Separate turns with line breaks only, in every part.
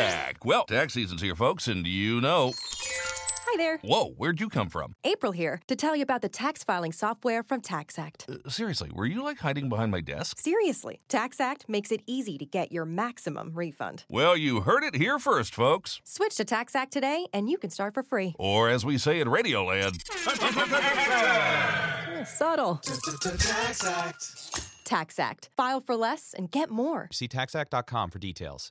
back. Well, tax season's here, folks, and you know.
Hi there.
Whoa, where'd you come from?
April here to tell you about the tax filing software from TaxAct.
Uh, seriously, were you like hiding behind my desk?
Seriously, TaxAct makes it easy to get your maximum refund.
Well, you heard it here first, folks.
Switch to TaxAct today and you can start for free.
Or as we say in Radioland,
Subtle. TaxAct. TaxAct. File for less and get more.
See taxact.com for details.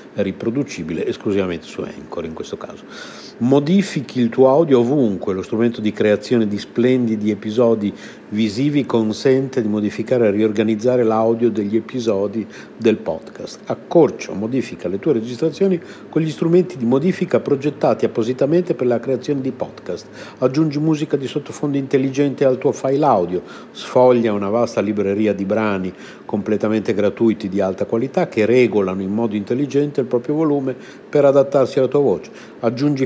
riproducibile esclusivamente su Anchor in questo caso. Modifichi il tuo audio ovunque, lo strumento di creazione di splendidi episodi visivi consente di modificare e riorganizzare l'audio degli episodi del podcast. Accorcia o modifica le tue registrazioni con gli strumenti di modifica progettati appositamente per la creazione di podcast. Aggiungi musica di sottofondo intelligente al tuo file audio, sfoglia una vasta libreria di brani completamente gratuiti di alta qualità che regolano in modo intelligente il proprio volume per adattarsi alla tua voce. Aggiungi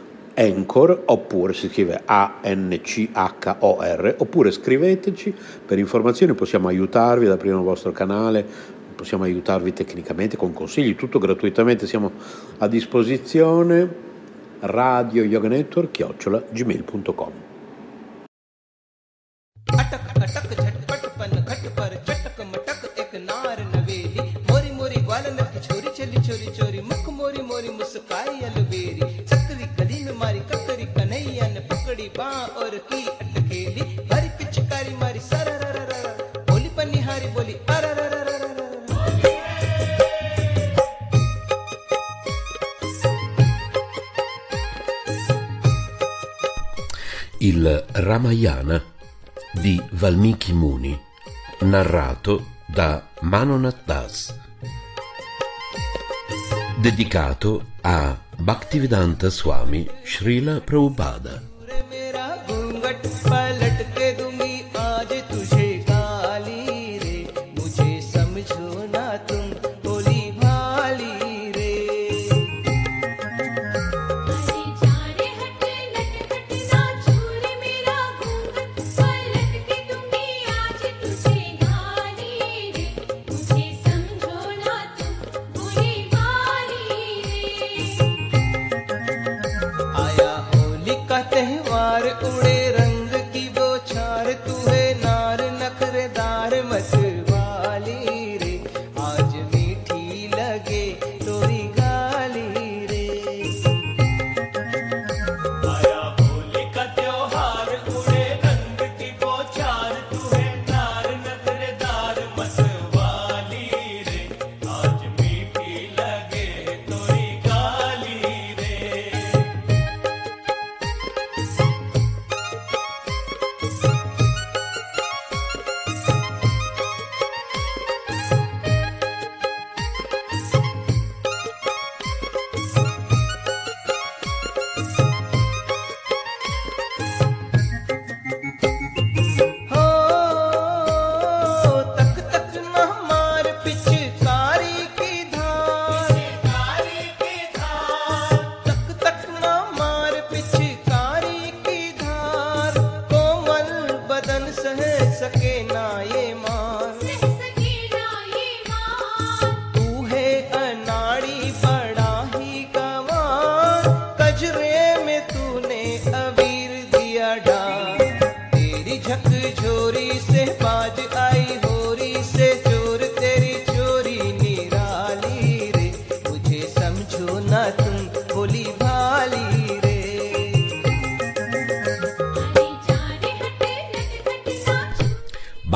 Anchor oppure si scrive A-N-C-H-O-R oppure scriveteci per informazioni, possiamo aiutarvi ad aprire il vostro canale, possiamo aiutarvi tecnicamente con consigli, tutto gratuitamente, siamo a disposizione radio yoga network chiocciola gmail.com
अटक अटक झटपट पन पकड़ी बाँ और की अटकेली हरी पिचकारी मारी सर बोली पनिहारी बोली अर
Il Ramayana di Valmiki Muni, narrato da Manonat Das, dedicato a Bhaktivedanta Swami Srila Prabhupada.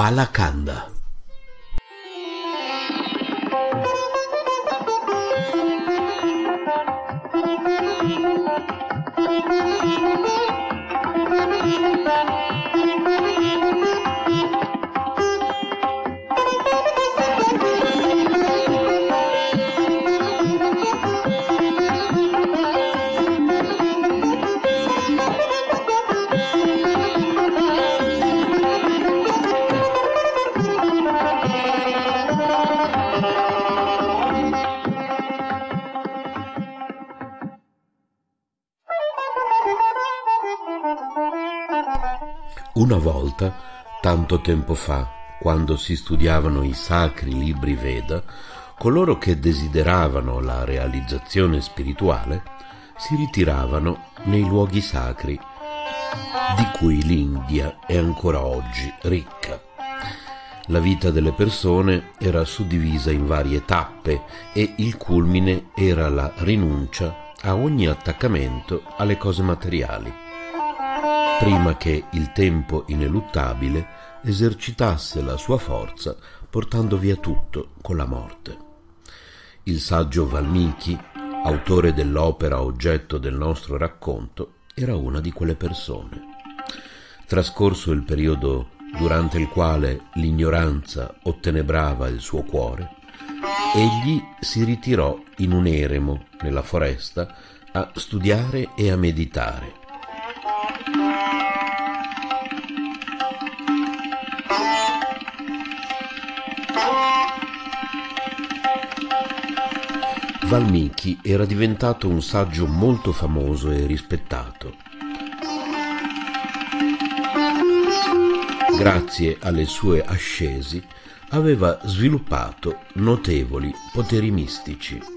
Palacanda. Tempo fa, quando si studiavano i sacri libri Veda, coloro che desideravano la realizzazione spirituale si ritiravano nei luoghi sacri, di cui l'India è ancora oggi ricca. La vita delle persone era suddivisa in varie tappe e il culmine era la rinuncia a ogni attaccamento alle cose materiali prima che il tempo ineluttabile esercitasse la sua forza portando via tutto con la morte. Il saggio Valmiki, autore dell'opera oggetto del nostro racconto, era una di quelle persone. Trascorso il periodo durante il quale l'ignoranza ottenebrava il suo cuore, egli si ritirò in un eremo nella foresta a studiare e a meditare Valmiki era diventato un saggio molto famoso e rispettato. Grazie alle sue ascesi aveva sviluppato notevoli poteri mistici.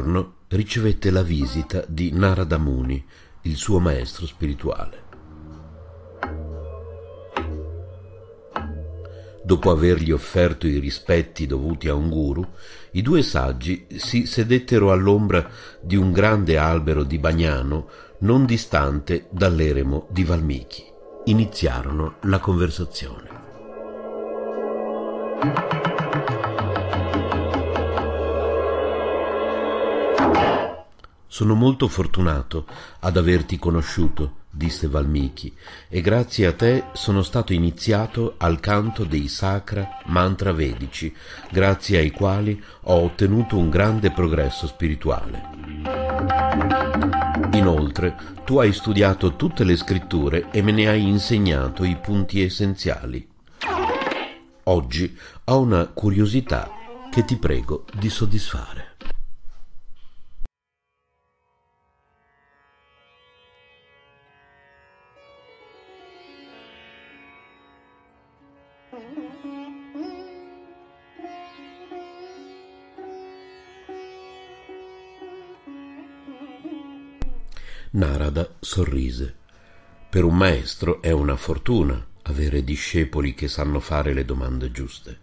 Giorno ricevette la visita di Narada Muni, il suo maestro spirituale. Dopo avergli offerto i rispetti dovuti a un guru, i due saggi si sedettero all'ombra di un grande albero di bagnano non distante dall'eremo di Valmiki. Iniziarono la conversazione. Sono molto fortunato ad averti conosciuto, disse Valmiki, e grazie a te sono stato iniziato al canto dei sacra mantra vedici, grazie ai quali ho ottenuto un grande progresso spirituale. Inoltre, tu hai studiato tutte le scritture e me ne hai insegnato i punti essenziali. Oggi ho una curiosità che ti prego di soddisfare. Narada sorrise. Per un maestro è una fortuna avere discepoli che sanno fare le domande giuste.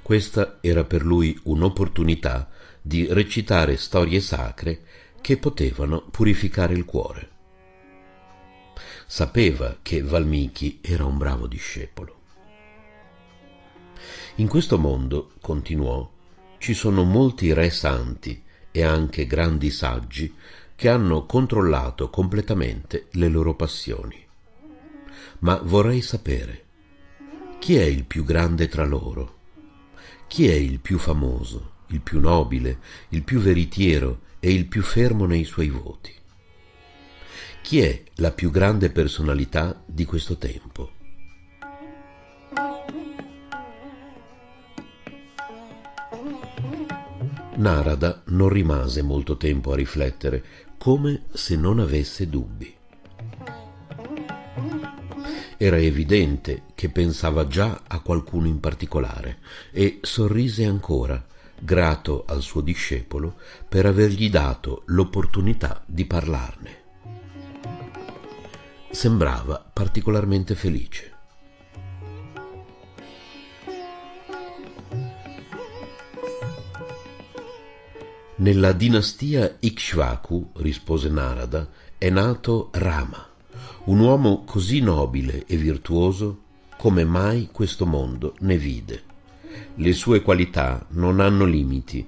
Questa era per lui un'opportunità di recitare storie sacre che potevano purificare il cuore. Sapeva che Valmiki era un bravo discepolo. In questo mondo, continuò, ci sono molti re santi e anche grandi saggi che hanno controllato completamente le loro passioni. Ma vorrei sapere chi è il più grande tra loro? Chi è il più famoso, il più nobile, il più veritiero e il più fermo nei suoi voti? Chi è la più grande personalità di questo tempo? Narada non rimase molto tempo a riflettere, come se non avesse dubbi. Era evidente che pensava già a qualcuno in particolare e sorrise ancora, grato al suo discepolo per avergli dato l'opportunità di parlarne. sembrava particolarmente felice. Nella dinastia Ikshvaku, rispose Narada, è nato Rama, un uomo così nobile e virtuoso come mai questo mondo ne vide. Le sue qualità non hanno limiti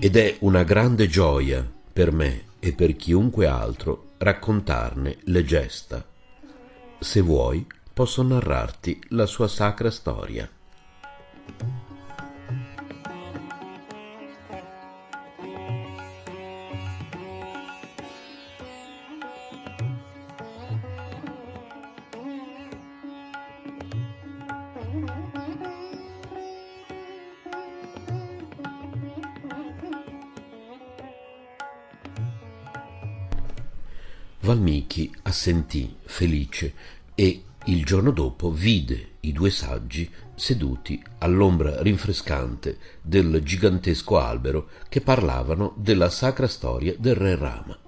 ed è una grande gioia per me e per chiunque altro raccontarne le gesta. Se vuoi, posso narrarti la sua sacra storia. Valmiki assentì felice e il giorno dopo vide i due saggi seduti all'ombra rinfrescante del gigantesco albero che parlavano della sacra storia del re Rama.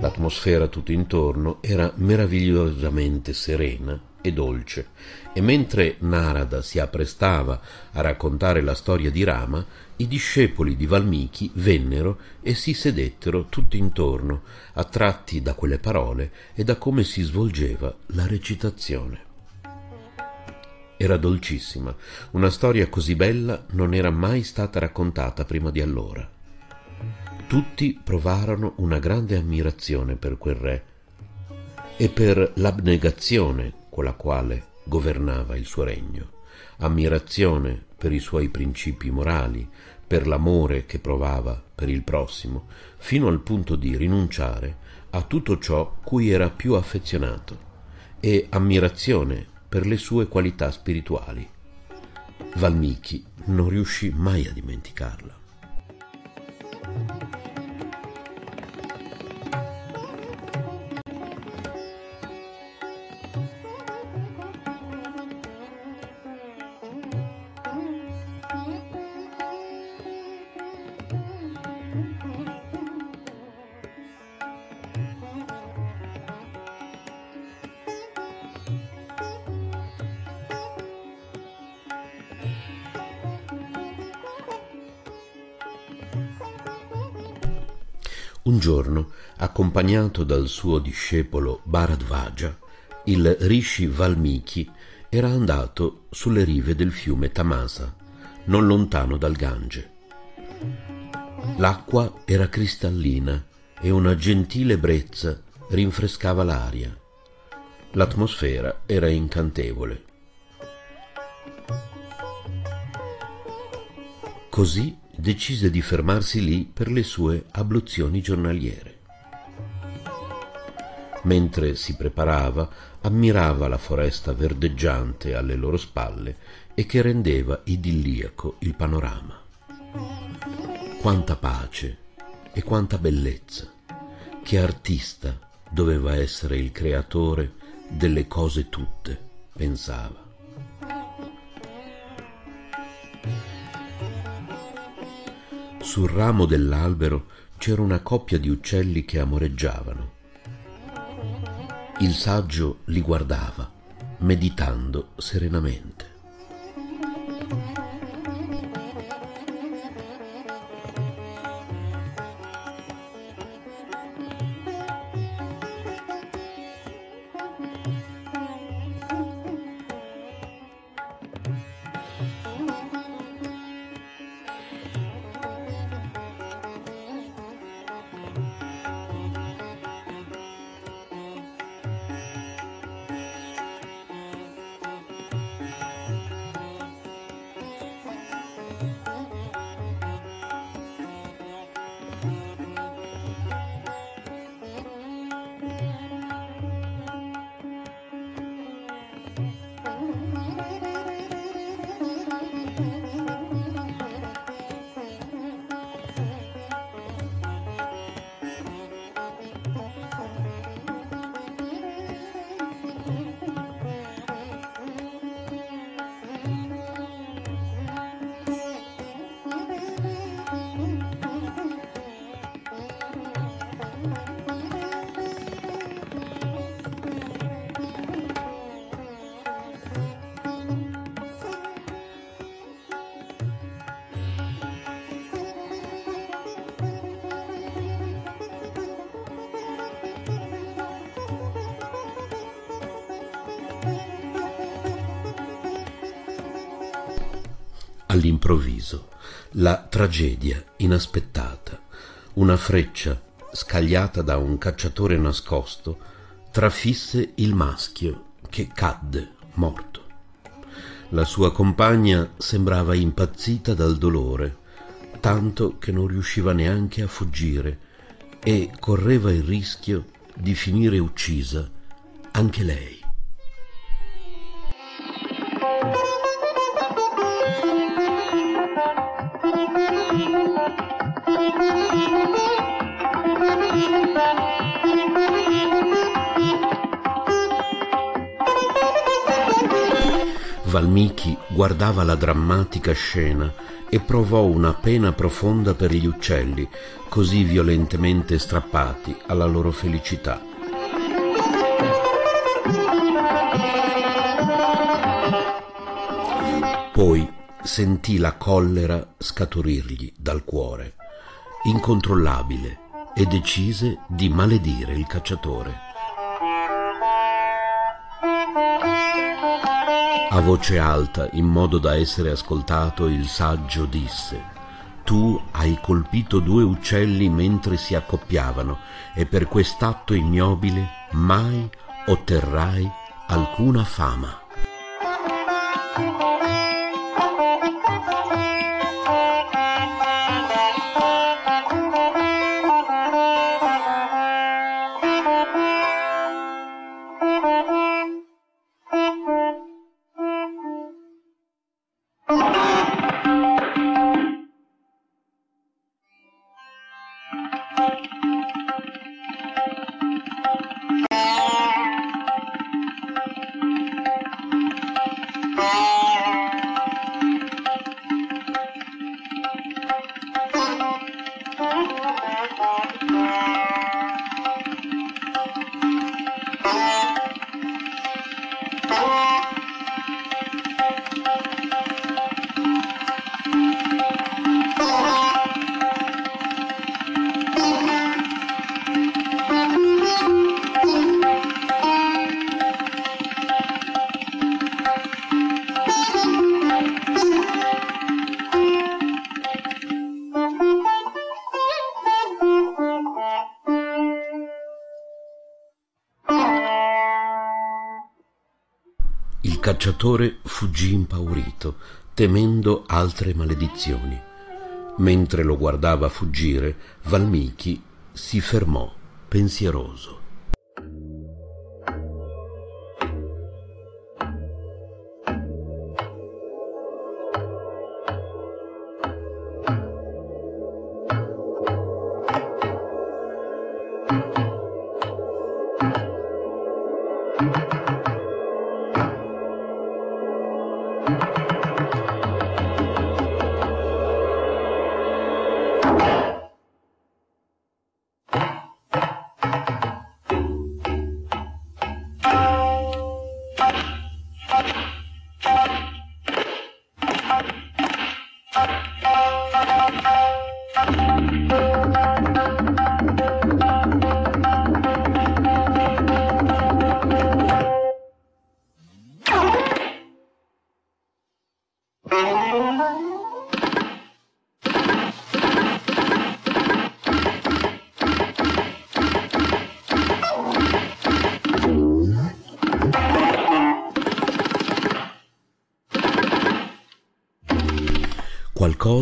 L'atmosfera tutto intorno era meravigliosamente serena e dolce, e mentre Narada si apprestava a raccontare la storia di Rama, i discepoli di Valmiki vennero e si sedettero tutti intorno, attratti da quelle parole e da come si svolgeva la recitazione. Era dolcissima, una storia così bella non era mai stata raccontata prima di allora. Tutti provarono una grande ammirazione per quel re e per l'abnegazione con la quale governava il suo regno, ammirazione per i suoi principi morali, per l'amore che provava per il prossimo, fino al punto di rinunciare a tutto ciò cui era più affezionato, e ammirazione per le sue qualità spirituali. Valmiki non riuscì mai a dimenticarla. Giorno, accompagnato dal suo discepolo Bharadvaja, il Rishi Valmiki era andato sulle rive del fiume Tamasa, non lontano dal Gange. L'acqua era cristallina e una gentile brezza rinfrescava l'aria. L'atmosfera era incantevole. Così decise di fermarsi lì per le sue abluzioni giornaliere. Mentre si preparava, ammirava la foresta verdeggiante alle loro spalle e che rendeva idilliaco il panorama. Quanta pace e quanta bellezza! Che artista doveva essere il creatore delle cose tutte, pensava. Sul ramo dell'albero c'era una coppia di uccelli che amoreggiavano. Il saggio li guardava, meditando serenamente. All'improvviso, la tragedia inaspettata, una freccia scagliata da un cacciatore nascosto, trafisse il maschio che cadde morto. La sua compagna sembrava impazzita dal dolore, tanto che non riusciva neanche a fuggire e correva il rischio di finire uccisa anche lei. Valmiki guardava la drammatica scena e provò una pena profonda per gli uccelli, così violentemente strappati alla loro felicità. Poi sentì la collera scaturirgli dal cuore, incontrollabile, e decise di maledire il cacciatore. A voce alta, in modo da essere ascoltato, il saggio disse Tu hai colpito due uccelli mentre si accoppiavano e per quest'atto ignobile mai otterrai alcuna fama. Cacciatore fuggì impaurito, temendo altre maledizioni. Mentre lo guardava fuggire, Valmiki si fermò, pensieroso.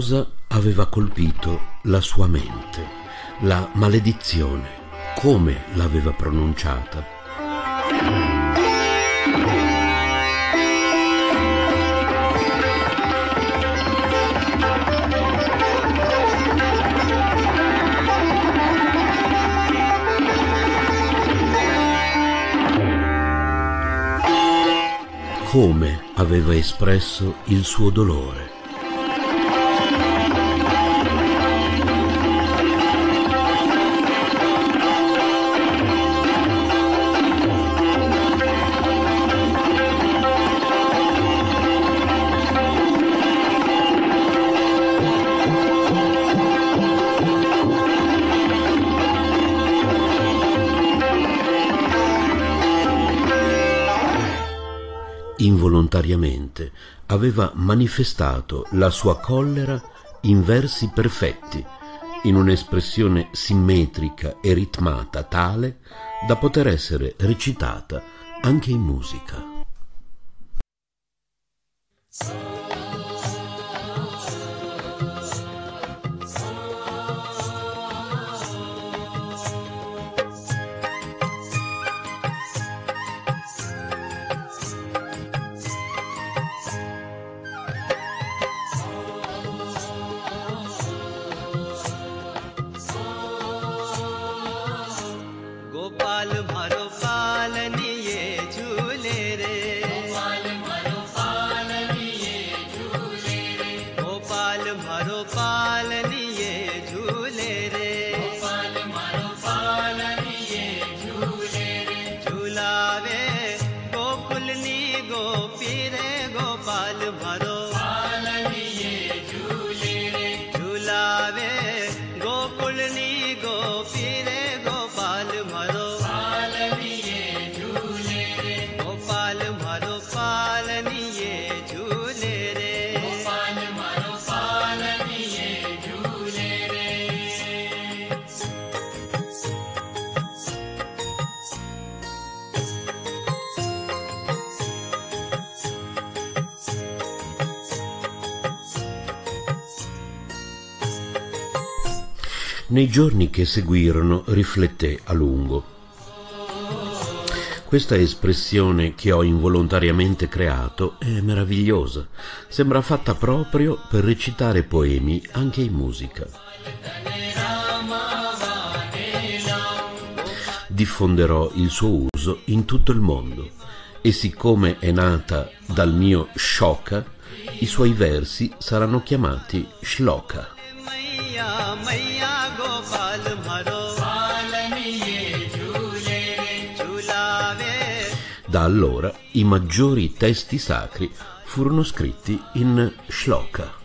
Qualcosa aveva colpito la sua mente, la maledizione, come l'aveva pronunciata. Come aveva espresso il suo dolore. Involontariamente aveva manifestato la sua collera in versi perfetti, in un'espressione simmetrica e ritmata tale da poter essere recitata anche in musica. Nei giorni che seguirono rifletté a lungo. Questa espressione che ho involontariamente creato è meravigliosa, sembra fatta proprio per recitare poemi anche in musica. Diffonderò il suo uso in tutto il mondo e siccome è nata dal mio shoka, i suoi versi saranno chiamati shloka.
मैया मैया गोपाल मारो पालनिए झूले रे झूलावे
Da allora i maggiori testi sacri furono scritti in shloka.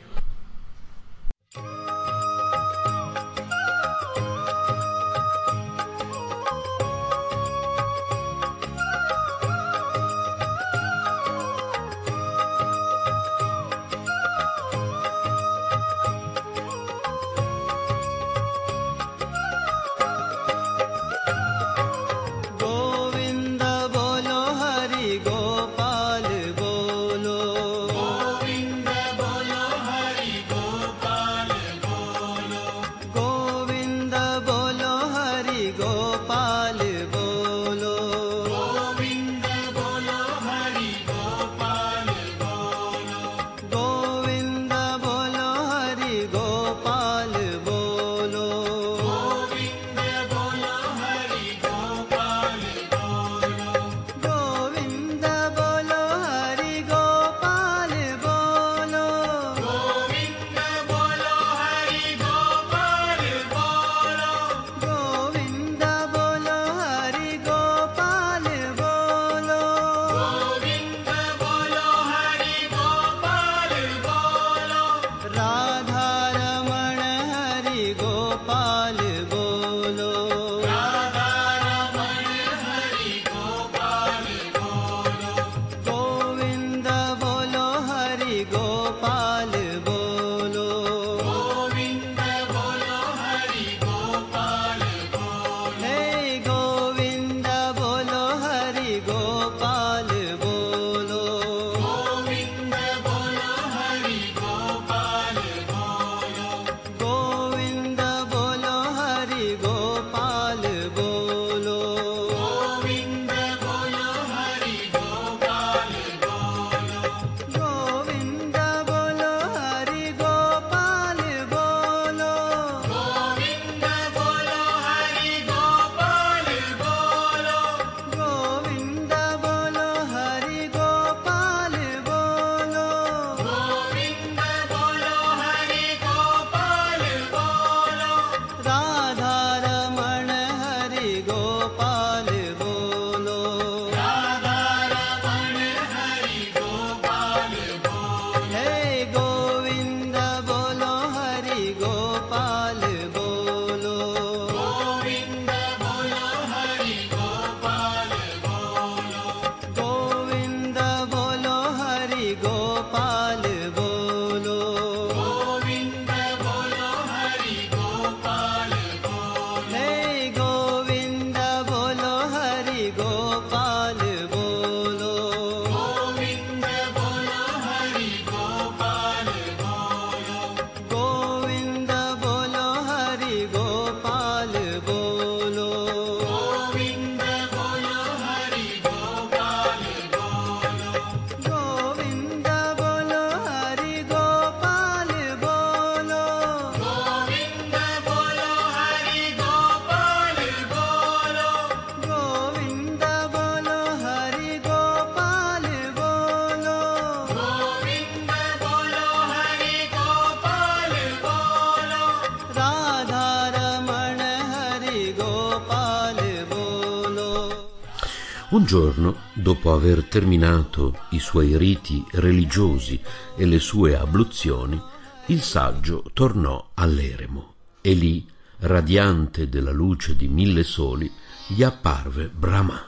Un giorno, dopo aver terminato i suoi riti religiosi e le sue abluzioni, il saggio tornò all'eremo e lì, radiante della luce di mille soli, gli apparve Brahma,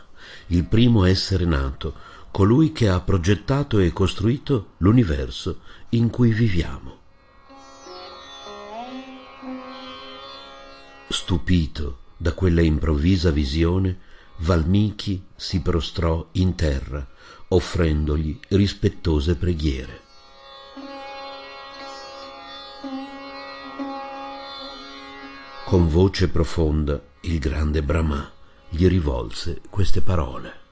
il primo essere nato, colui che ha progettato e costruito l'universo in cui viviamo. Stupito da quella improvvisa visione, Valmiki si prostrò in terra, offrendogli rispettose preghiere. Con voce profonda il grande Brahma gli rivolse queste parole.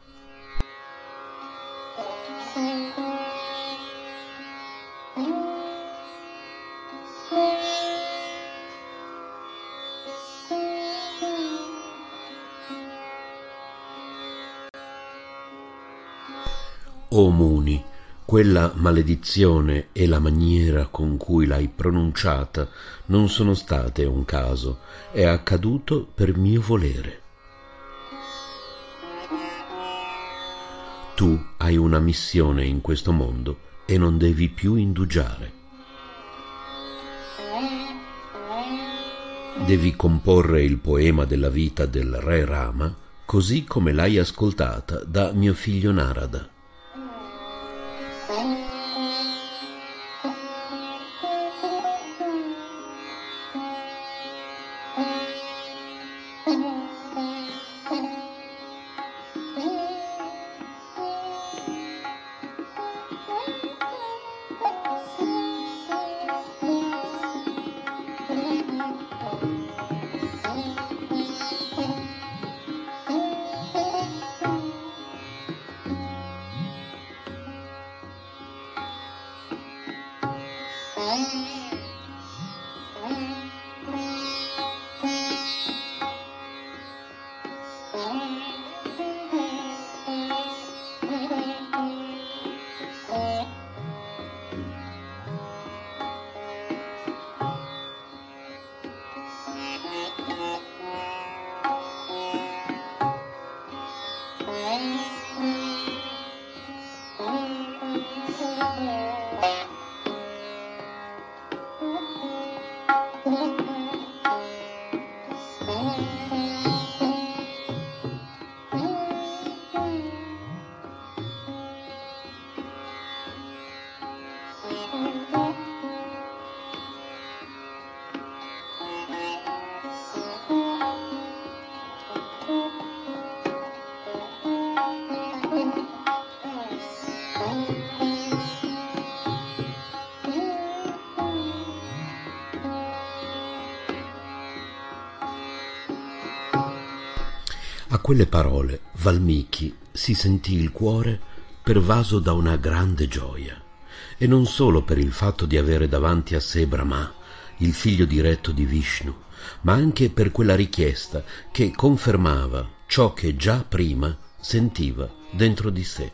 O Muni, quella maledizione e la maniera con cui l'hai pronunciata non sono state un caso, è accaduto per mio volere. Tu hai una missione in questo mondo e non devi più indugiare. Devi comporre il poema della vita del re Rama così come l'hai ascoltata da mio figlio Narada. Thank you. Quelle parole Valmiki si sentì il cuore pervaso da una grande gioia, e non solo per il fatto di avere davanti a sé Brahma, il figlio diretto di Vishnu, ma anche per quella richiesta che confermava ciò che già prima sentiva dentro di sé.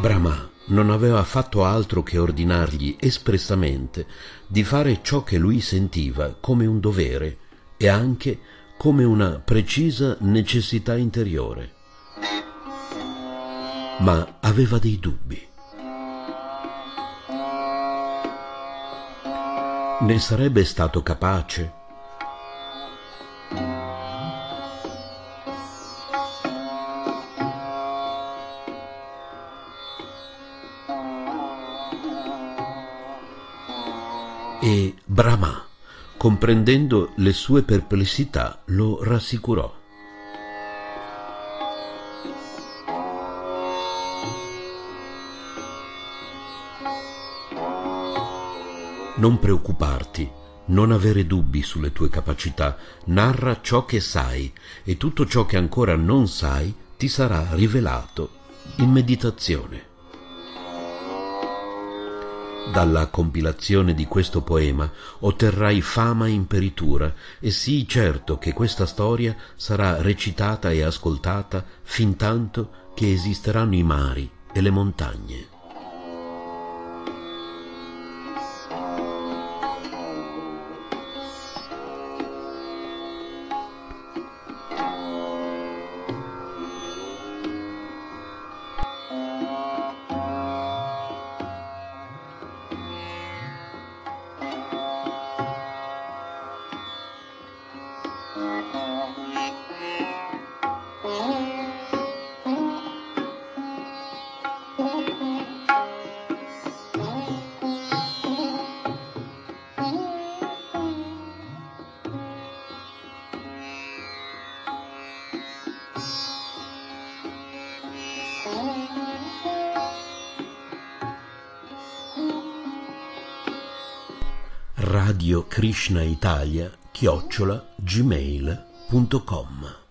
Brahma non aveva fatto altro che ordinargli espressamente di fare ciò che lui sentiva come un dovere e anche come una precisa necessità interiore. Ma aveva dei dubbi. Ne sarebbe stato capace? E Brahma, comprendendo le sue perplessità, lo rassicurò. Non preoccuparti, non avere dubbi sulle tue capacità, narra ciò che sai e tutto ciò che ancora non sai ti sarà rivelato in meditazione. Dalla compilazione di questo poema otterrai fama imperitura e sii certo che questa storia sarà recitata e ascoltata fin tanto che esisteranno i mari e le montagne. Radio Krishna Italia chiocciola gmail.com